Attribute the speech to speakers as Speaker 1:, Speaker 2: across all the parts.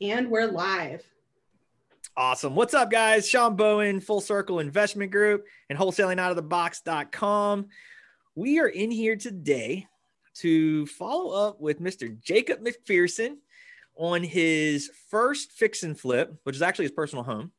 Speaker 1: And we're live.
Speaker 2: Awesome. What's up, guys? Sean Bowen, Full Circle Investment Group, and wholesalingoutofthebox.com. We are in here today to follow up with Mr. Jacob McPherson on his first fix and flip, which is actually his personal home,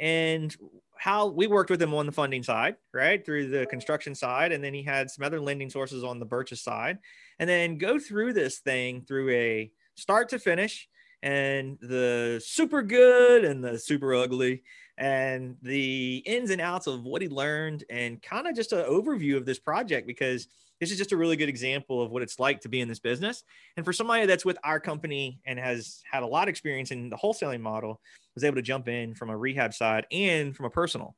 Speaker 2: and how we worked with him on the funding side, right? Through the construction side. And then he had some other lending sources on the purchase side. And then go through this thing through a start to finish and the super good and the super ugly and the ins and outs of what he learned and kind of just an overview of this project because this is just a really good example of what it's like to be in this business. And for somebody that's with our company and has had a lot of experience in the wholesaling model was able to jump in from a rehab side and from a personal.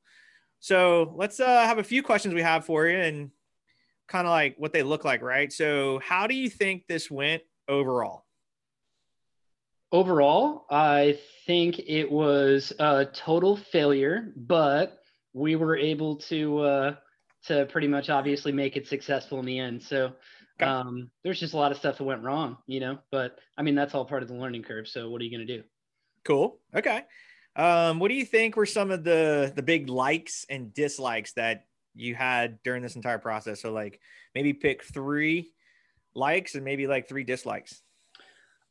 Speaker 2: So let's uh, have a few questions we have for you and kind of like what they look like right? So how do you think this went overall
Speaker 3: overall, I think it was a total failure, but we were able to uh, to pretty much obviously make it successful in the end. So um, there's just a lot of stuff that went wrong, you know. But I mean, that's all part of the learning curve. So what are you going to do?
Speaker 2: Cool. Okay. Um, what do you think were some of the the big likes and dislikes that you had during this entire process? So like maybe pick three likes and maybe like three dislikes.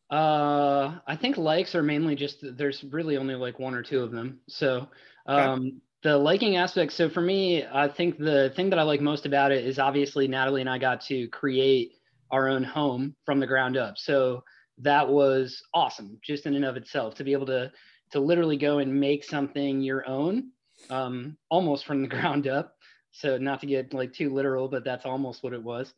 Speaker 3: Uh, I think likes are mainly just there's really only like one or two of them. So, um, okay. the liking aspect. So for me, I think the thing that I like most about it is obviously Natalie and I got to create our own home from the ground up. So that was awesome, just in and of itself, to be able to to literally go and make something your own, um, almost from the ground up. So not to get like too literal, but that's almost what it was.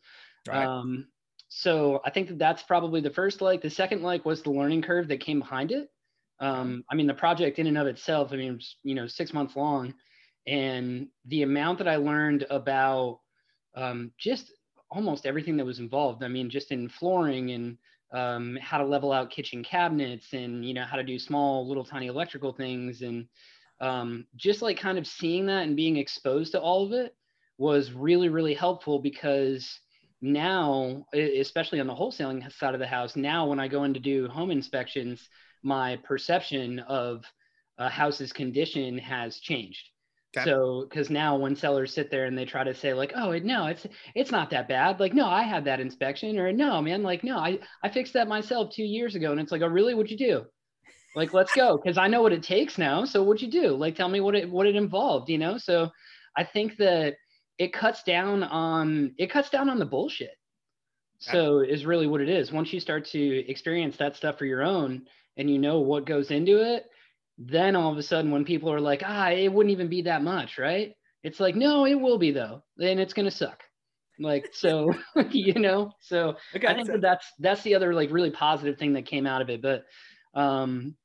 Speaker 3: Right. Um, so I think that that's probably the first like. The second like was the learning curve that came behind it. Um, I mean, the project in and of itself, I mean, it was, you know, six months long, and the amount that I learned about um, just almost everything that was involved. I mean, just in flooring and um, how to level out kitchen cabinets and you know how to do small little tiny electrical things and um, just like kind of seeing that and being exposed to all of it was really really helpful because now, especially on the wholesaling side of the house, now when I go in to do home inspections, my perception of a house's condition has changed. Okay. So, because now when sellers sit there and they try to say like, oh no, it's it's not that bad. Like, no, I had that inspection, or no, man, like, no, I I fixed that myself two years ago, and it's like, oh really? What'd you do? Like, let's go, because I know what it takes now. So, what'd you do? Like, tell me what it what it involved. You know. So, I think that it cuts down on it cuts down on the bullshit. So is really what it is. Once you start to experience that stuff for your own and you know what goes into it then all of a sudden when people are like ah it wouldn't even be that much right? It's like no it will be though then it's going to suck. Like so you know? So okay, i think so. that that's that's the other like really positive thing that came out of it but um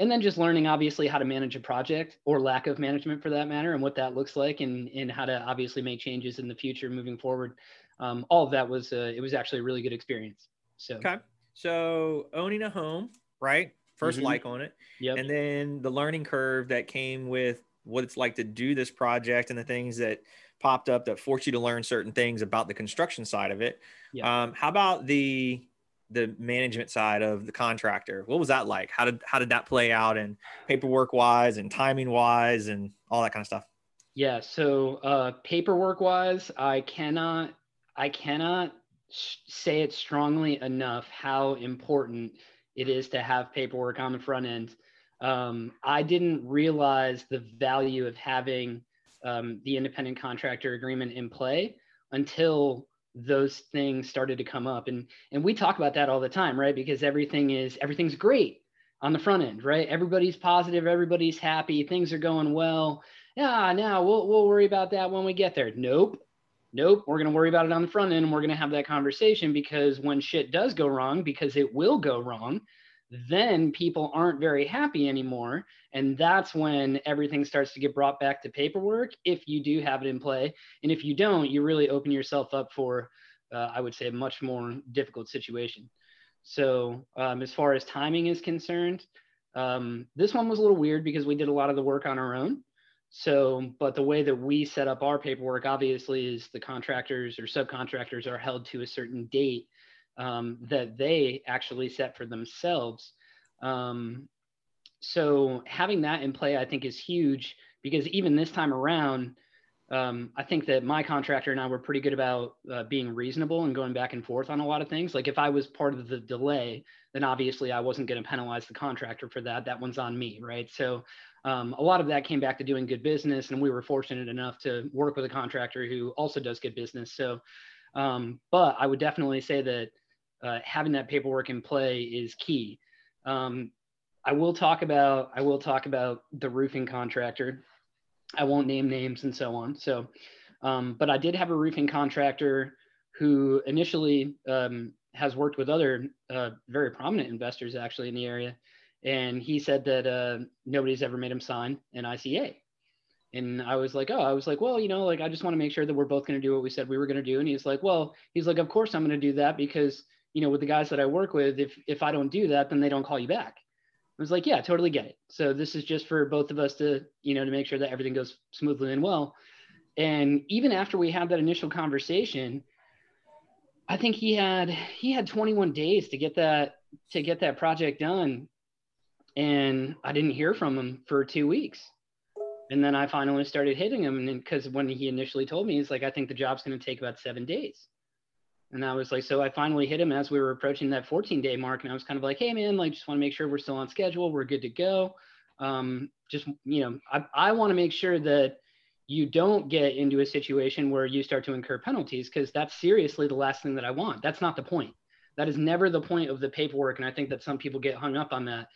Speaker 3: and then just learning obviously how to manage a project or lack of management for that matter and what that looks like and, and how to obviously make changes in the future moving forward um, all of that was uh, it was actually a really good experience so
Speaker 2: okay so owning a home right 1st mm-hmm. like on it yep. and then the learning curve that came with what it's like to do this project and the things that popped up that forced you to learn certain things about the construction side of it yeah. um, how about the the management side of the contractor. What was that like? How did how did that play out and paperwork wise and timing wise and all that kind of stuff?
Speaker 3: Yeah, so uh, paperwork wise, I cannot I cannot say it strongly enough how important it is to have paperwork on the front end. Um, I didn't realize the value of having um, the independent contractor agreement in play until those things started to come up. And and we talk about that all the time right? Because everything is everything's great on the front end right? Everybody's positive everybody's happy things are going well. Yeah now we'll, we'll worry about that when we get there. Nope. Nope. We're going to worry about it on the front end and we're going to have that conversation because when shit does go wrong because it will go wrong then people aren't very happy anymore. And that's when everything starts to get brought back to paperwork if you do have it in play. And if you don't, you really open yourself up for, uh, I would say, a much more difficult situation. So, um, as far as timing is concerned, um, this one was a little weird because we did a lot of the work on our own. So, but the way that we set up our paperwork obviously is the contractors or subcontractors are held to a certain date um, that they actually set for themselves. Um, so having that in play, I think, is huge because even this time around, um, I think that my contractor and I were pretty good about uh, being reasonable and going back and forth on a lot of things. Like if I was part of the delay, then obviously I wasn't going to penalize the contractor for that. That one's on me, right? So um, a lot of that came back to doing good business, and we were fortunate enough to work with a contractor who also does good business. So, um, but I would definitely say that uh, having that paperwork in play is key. Um, I will talk about I will talk about the roofing contractor. I won't name names and so on. So, um, but I did have a roofing contractor who initially um, has worked with other uh, very prominent investors actually in the area, and he said that uh, nobody's ever made him sign an ICA. And I was like, oh, I was like, well, you know, like I just want to make sure that we're both going to do what we said we were going to do. And he's like, well, he's like, of course I'm going to do that because you know, with the guys that I work with, if if I don't do that, then they don't call you back. I was like, yeah, totally get it. So this is just for both of us to, you know, to make sure that everything goes smoothly and well. And even after we had that initial conversation, I think he had he had 21 days to get that to get that project done. And I didn't hear from him for two weeks. And then I finally started hitting him. And because when he initially told me, he's like, I think the job's going to take about seven days. And I was like, so I finally hit him as we were approaching that 14 day mark. And I was kind of like, hey, man, like, just want to make sure we're still on schedule. We're good to go. Um, just, you know, I, I want to make sure that you don't get into a situation where you start to incur penalties because that's seriously the last thing that I want. That's not the point. That is never the point of the paperwork. And I think that some people get hung up on that.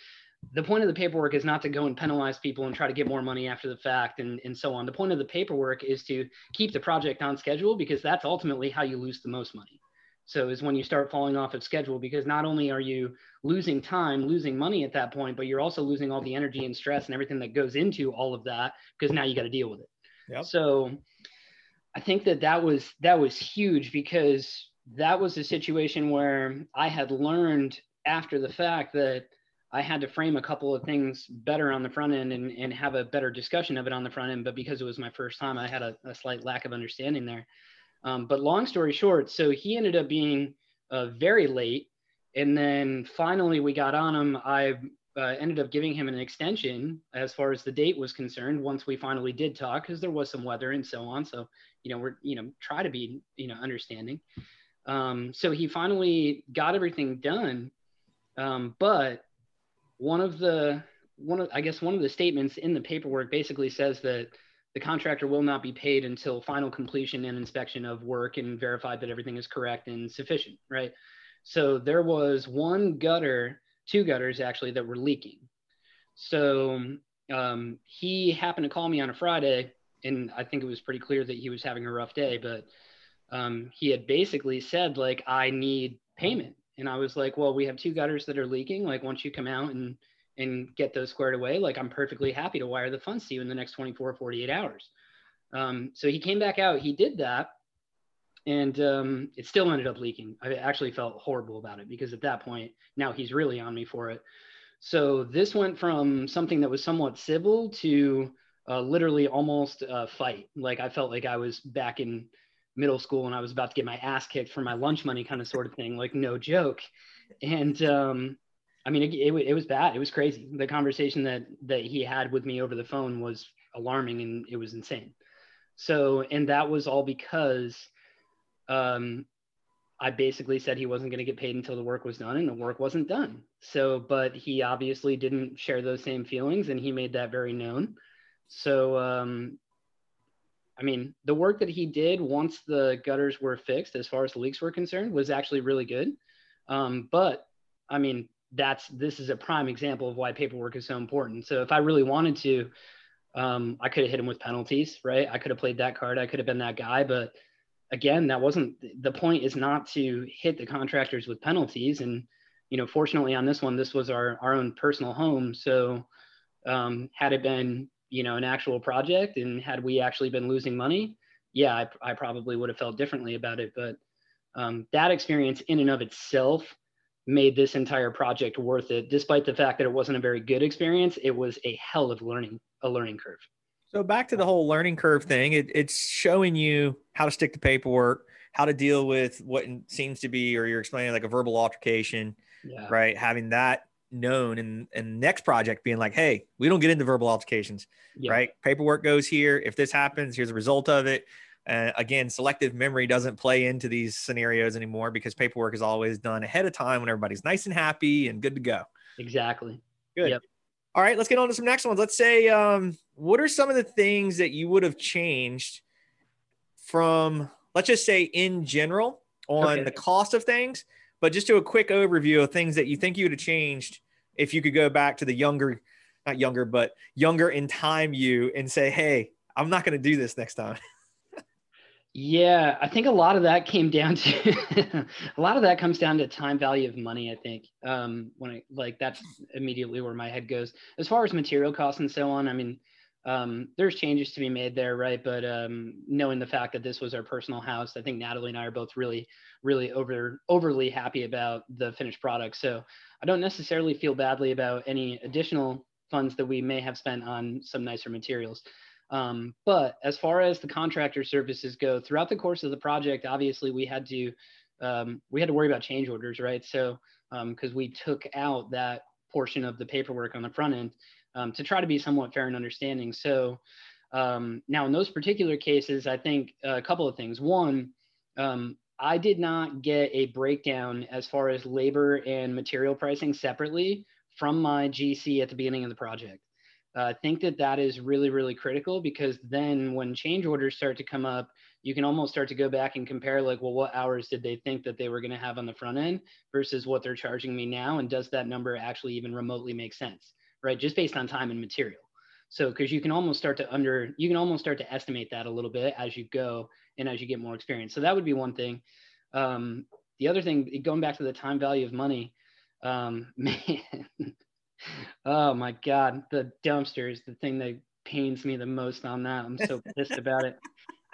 Speaker 3: The point of the paperwork is not to go and penalize people and try to get more money after the fact and, and so on. The point of the paperwork is to keep the project on schedule because that's ultimately how you lose the most money. So is when you start falling off of schedule because not only are you losing time, losing money at that point, but you're also losing all the energy and stress and everything that goes into all of that because now you got to deal with it. Yep. So I think that that was that was huge because that was a situation where I had learned after the fact that I had to frame a couple of things better on the front end and, and have a better discussion of it on the front end. But because it was my first time, I had a, a slight lack of understanding there. Um, but long story short, so he ended up being uh, very late. And then finally we got on him. I uh, ended up giving him an extension as far as the date was concerned once we finally did talk because there was some weather and so on. So, you know, we're, you know, try to be, you know, understanding. Um, so he finally got everything done. Um, but one of the, one of, I guess one of the statements in the paperwork basically says that the contractor will not be paid until final completion and inspection of work and verified that everything is correct and sufficient, right? So there was one gutter, two gutters actually that were leaking. So um, he happened to call me on a Friday, and I think it was pretty clear that he was having a rough day, but um, he had basically said like, I need payment. And I was like, well, we have two gutters that are leaking. Like, once you come out and and get those squared away, like I'm perfectly happy to wire the funds to you in the next 24, 48 hours. Um, so he came back out, he did that, and um, it still ended up leaking. I actually felt horrible about it because at that point, now he's really on me for it. So this went from something that was somewhat civil to uh, literally almost a fight. Like I felt like I was back in middle school and I was about to get my ass kicked for my lunch money kind of sort of thing, like no joke. And um, I mean, it, it, it, was bad. It was crazy. The conversation that that he had with me over the phone was alarming and it was insane. So, and that was all because um, I basically said he wasn't going to get paid until the work was done, and the work wasn't done. So, but he obviously didn't share those same feelings, and he made that very known. So, um, I mean, the work that he did once the gutters were fixed, as far as the leaks were concerned, was actually really good. Um, but I mean, that's this is a prime example of why paperwork is so important. So if I really wanted to, um, I could have hit him with penalties, right? I could have played that card. I could have been that guy, but again, that wasn't the point. Is not to hit the contractors with penalties. And you know, fortunately on this one, this was our our own personal home. So um, had it been you know an actual project, and had we actually been losing money, yeah, I, I probably would have felt differently about it. But um, that experience in and of itself made this entire project worth it despite the fact that it wasn't a very good experience it was a hell of learning a learning curve
Speaker 2: so back to the whole learning curve thing it, it's showing you how to stick to paperwork how to deal with what seems to be or you're explaining like a verbal altercation yeah. right having that known and in next project being like, hey, we don't get into verbal altercations, yeah. right? Paperwork goes here. If this happens, here's a result of it. Uh, again, selective memory doesn't play into these scenarios anymore because paperwork is always done ahead of time when everybody's nice and happy and good to go.
Speaker 3: Exactly.
Speaker 2: Good. Yep. All right, let's get on to some next ones. Let's say, um, what are some of the things that you would have changed from, let's just say, in general on okay. the cost of things, but just do a quick overview of things that you think you would have changed if you could go back to the younger, not younger, but younger in time you and say, hey, I'm not going to do this next time.
Speaker 3: Yeah, I think a lot of that came down to a lot of that comes down to time value of money. I think um, when I like that's immediately where my head goes. As far as material costs and so on, I mean, um, there's changes to be made there, right? But um, knowing the fact that this was our personal house, I think Natalie and I are both really, really over overly happy about the finished product. So I don't necessarily feel badly about any additional funds that we may have spent on some nicer materials. Um, but as far as the contractor services go, throughout the course of the project, obviously we had to um, we had to worry about change orders, right? So because um, we took out that portion of the paperwork on the front end um, to try to be somewhat fair and understanding. So um, now in those particular cases, I think a couple of things. One, um, I did not get a breakdown as far as labor and material pricing separately from my GC at the beginning of the project. I uh, think that that is really, really critical because then when change orders start to come up, you can almost start to go back and compare like, well, what hours did they think that they were going to have on the front end versus what they're charging me now? And does that number actually even remotely make sense, right? Just based on time and material. So, because you can almost start to under, you can almost start to estimate that a little bit as you go and as you get more experience. So that would be one thing. Um, the other thing, going back to the time value of money, um, man, oh my god, the dumpster is the thing that pains me the most on that. I'm so pissed about it.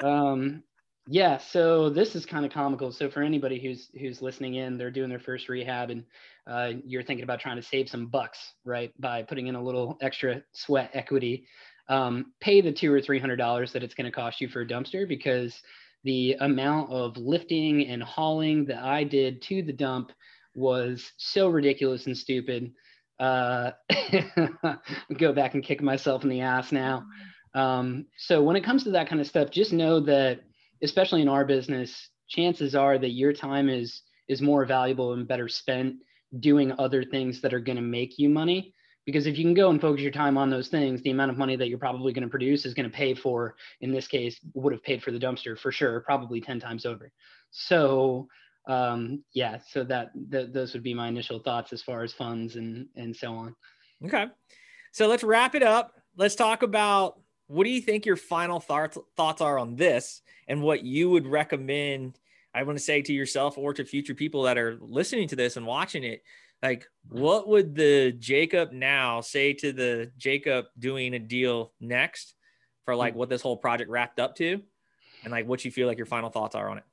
Speaker 3: Um, yeah, so this is kind of comical. So for anybody who's who's listening in, they're doing their first rehab, and uh, you're thinking about trying to save some bucks, right, by putting in a little extra sweat equity. Um, pay the two or three hundred dollars that it's going to cost you for a dumpster because the amount of lifting and hauling that I did to the dump was so ridiculous and stupid uh, go back and kick myself in the ass now. Um, so when it comes to that kind of stuff, just know that, especially in our business, chances are that your time is is more valuable and better spent doing other things that are going to make you money. Because if you can go and focus your time on those things, the amount of money that you're probably going to produce is going to pay for, in this case, would have paid for the dumpster for sure, probably 10 times over. So um, yeah, so that th- those would be my initial thoughts as far as funds and and so on.
Speaker 2: Okay, so let's wrap it up. Let's talk about what do you think your final thoughts thoughts are on this, and what you would recommend. I want to say to yourself or to future people that are listening to this and watching it, like what would the Jacob now say to the Jacob doing a deal next for like hmm. what this whole project wrapped up to, and like what you feel like your final thoughts are on it.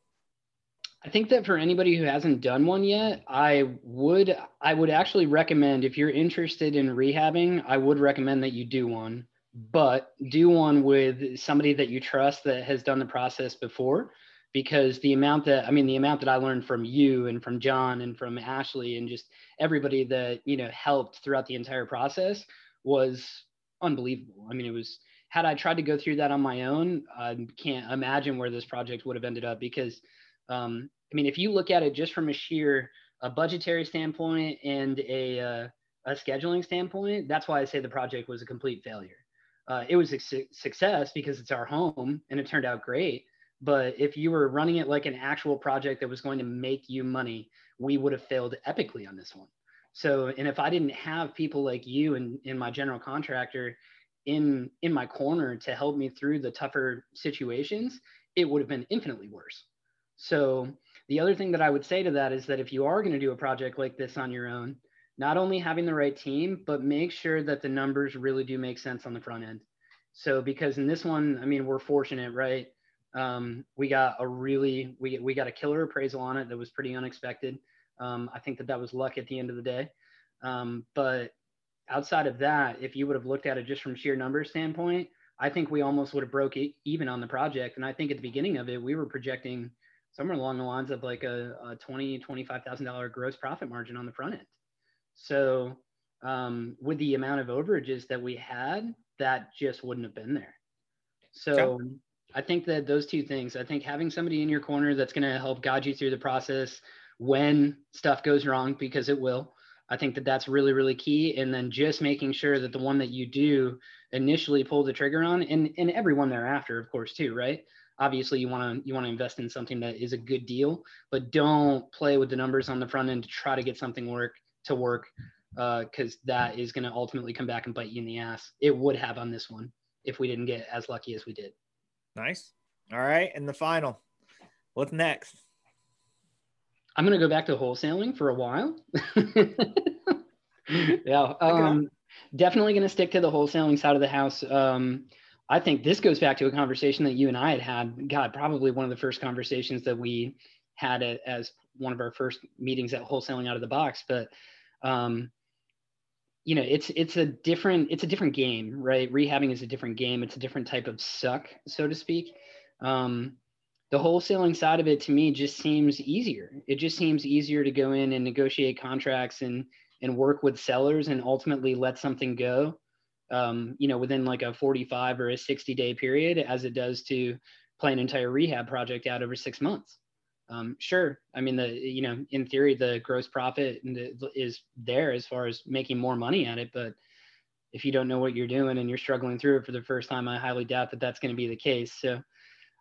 Speaker 3: I think that for anybody who hasn't done one yet, I would I would actually recommend if you're interested in rehabbing, I would recommend that you do one, but do one with somebody that you trust that has done the process before because the amount that I mean the amount that I learned from you and from John and from Ashley and just everybody that, you know, helped throughout the entire process was unbelievable. I mean, it was had I tried to go through that on my own, I can't imagine where this project would have ended up because um, I mean, if you look at it just from a sheer a budgetary standpoint and a, uh, a scheduling standpoint, that's why I say the project was a complete failure. Uh, it was a su- success because it's our home and it turned out great. But if you were running it like an actual project that was going to make you money, we would have failed epically on this one. So, and if I didn't have people like you and, and my general contractor in in my corner to help me through the tougher situations, it would have been infinitely worse. So the other thing that I would say to that is that if you are going to do a project like this on your own, not only having the right team, but make sure that the numbers really do make sense on the front end. So because in this one, I mean, we're fortunate, right? Um, we got a really we we got a killer appraisal on it that was pretty unexpected. Um, I think that that was luck at the end of the day. Um, but outside of that, if you would have looked at it just from sheer numbers standpoint, I think we almost would have broke even on the project. And I think at the beginning of it, we were projecting somewhere along the lines of like a, a 20 $25000 gross profit margin on the front end so um, with the amount of overages that we had, that just wouldn't have been there. So okay. I think that those two things, I think having somebody in your corner that's going to help guide you through the process when stuff goes wrong, because it will. I think that that's really, really key. And then just making sure that the one that you do initially pull the trigger on and, and everyone thereafter, of course, too, right? Obviously you want to, you want to invest in something that is a good deal, but don't play with the numbers on the front end to try to get something work to work because uh, that is going to ultimately come back and bite you in the ass. It would have on this one if we didn't get as lucky as we did.
Speaker 2: Nice. All right. And the final, what's next?
Speaker 3: I'm going to go back to wholesaling for a while. yeah. Um, definitely going to stick to the wholesaling side of the house. Um, I think this goes back to a conversation that you and I had had. God, probably one of the first conversations that we had as one of our first meetings at wholesaling out of the box. But um, you know it's it's a different it's a different game right rehabbing is a different game it's a different type of suck so to speak um, the wholesaling side of it to me just seems easier it just seems easier to go in and negotiate contracts and and work with sellers and ultimately let something go um, you know within like a 45 or a 60 day period as it does to play an entire rehab project out over six months. Um, sure i mean the you know in theory the gross profit is there as far as making more money at it but if you don't know what you're doing and you're struggling through it for the first time i highly doubt that that's going to be the case. So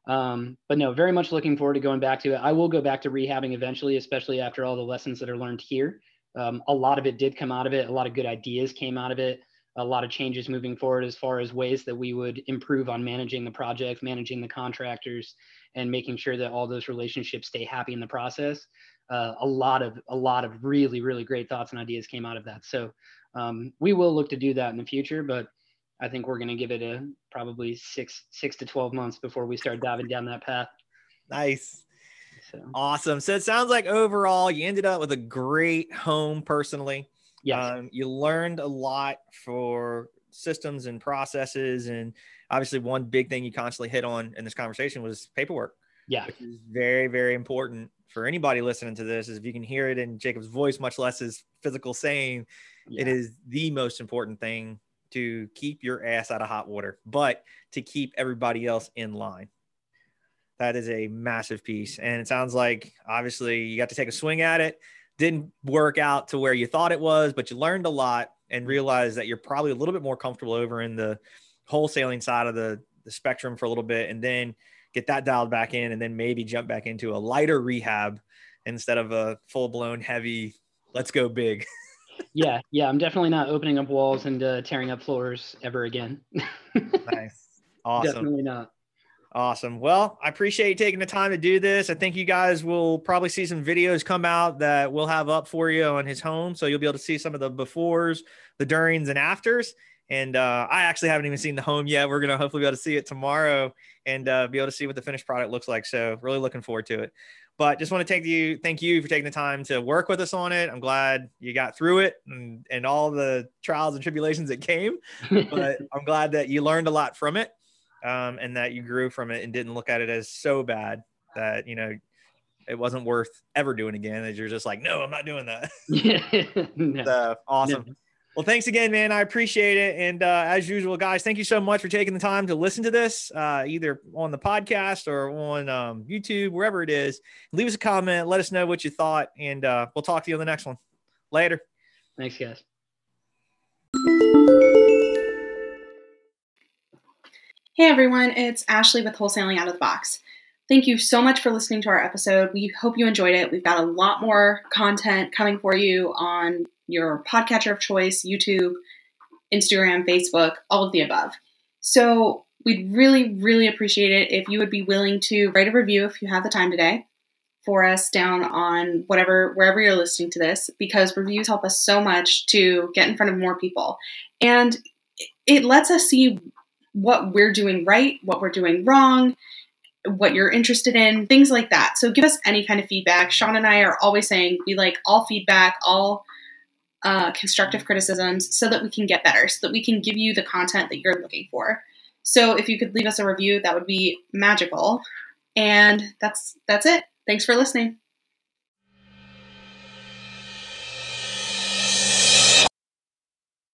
Speaker 3: um, but no very much looking forward to going back to it. I will go back to rehabbing eventually especially after all the lessons that are learned here. Um, a lot of it did come out of it. A lot of good ideas came out of it a lot of changes moving forward as far as ways that we would improve on managing the project managing the contractors and making sure that all those relationships stay happy in the process. Uh, a lot of a lot of really really great thoughts and ideas came out of that. So um, we will look to do that in the future, but I think we're going to give it a probably six six to twelve months before we start diving down that path.
Speaker 2: Nice. So. Awesome. So it sounds like overall you ended up with a great home personally.
Speaker 3: Yeah.
Speaker 2: Um, you learned a lot for systems and processes and obviously one big thing you constantly hit on in this conversation was paperwork.
Speaker 3: Yeah.
Speaker 2: Which is very, very important for anybody listening to this is if you can hear it in Jacob's voice, much less his physical saying, yeah. it is the most important thing to keep your ass out of hot water, but to keep everybody else in line. That is a massive piece. And it sounds like obviously you got to take a swing at it. Didn't work out to where you thought it was, but you learned a lot and realized that you're probably a little bit more comfortable over in the wholesaling side of the, the spectrum for a little bit and then get that dialed back in and then maybe jump back into a lighter rehab instead of a full blown heavy let's go big.
Speaker 3: Yeah yeah i'm definitely not opening up walls and uh, tearing up floors ever again.
Speaker 2: Nice. Awesome.
Speaker 3: Definitely not
Speaker 2: awesome well i appreciate you taking the time to do this i think you guys will probably see some videos come out that we'll have up for you on his home so you'll be able to see some of the befores the durings and afters and uh, I actually haven't even seen the home yet. We're gonna hopefully be able to see it tomorrow and uh, be able to see what the finished product looks like. So really looking forward to it. But just want to take you, thank you for taking the time to work with us on it. I'm glad you got through it and, and all the trials and tribulations that came. But I'm glad that you learned a lot from it um, and that you grew from it and didn't look at it as so bad that you know it wasn't worth ever doing again. That you're just like, no, I'm not doing that. no. so, awesome. No. Well, thanks again, man. I appreciate it. And uh, as usual, guys, thank you so much for taking the time to listen to this, uh, either on the podcast or on um, YouTube, wherever it is. Leave us a comment. Let us know what you thought. And uh, we'll talk to you on the next one. Later.
Speaker 3: Thanks, guys.
Speaker 1: Hey, everyone. It's Ashley with Wholesaling Out of the Box. Thank you so much for listening to our episode. We hope you enjoyed it. We've got a lot more content coming for you on your podcatcher of choice, YouTube, Instagram, Facebook, all of the above. So we'd really, really appreciate it if you would be willing to write a review if you have the time today for us down on whatever wherever you're listening to this because reviews help us so much to get in front of more people and it lets us see what we're doing right what we're doing wrong what you're interested in things like that so give us any kind of feedback sean and i are always saying we like all feedback all uh, constructive criticisms so that we can get better, so that we can give you the content that you're looking for. So if you could leave us a review, that would be magical. And that's that's it. Thanks for listening.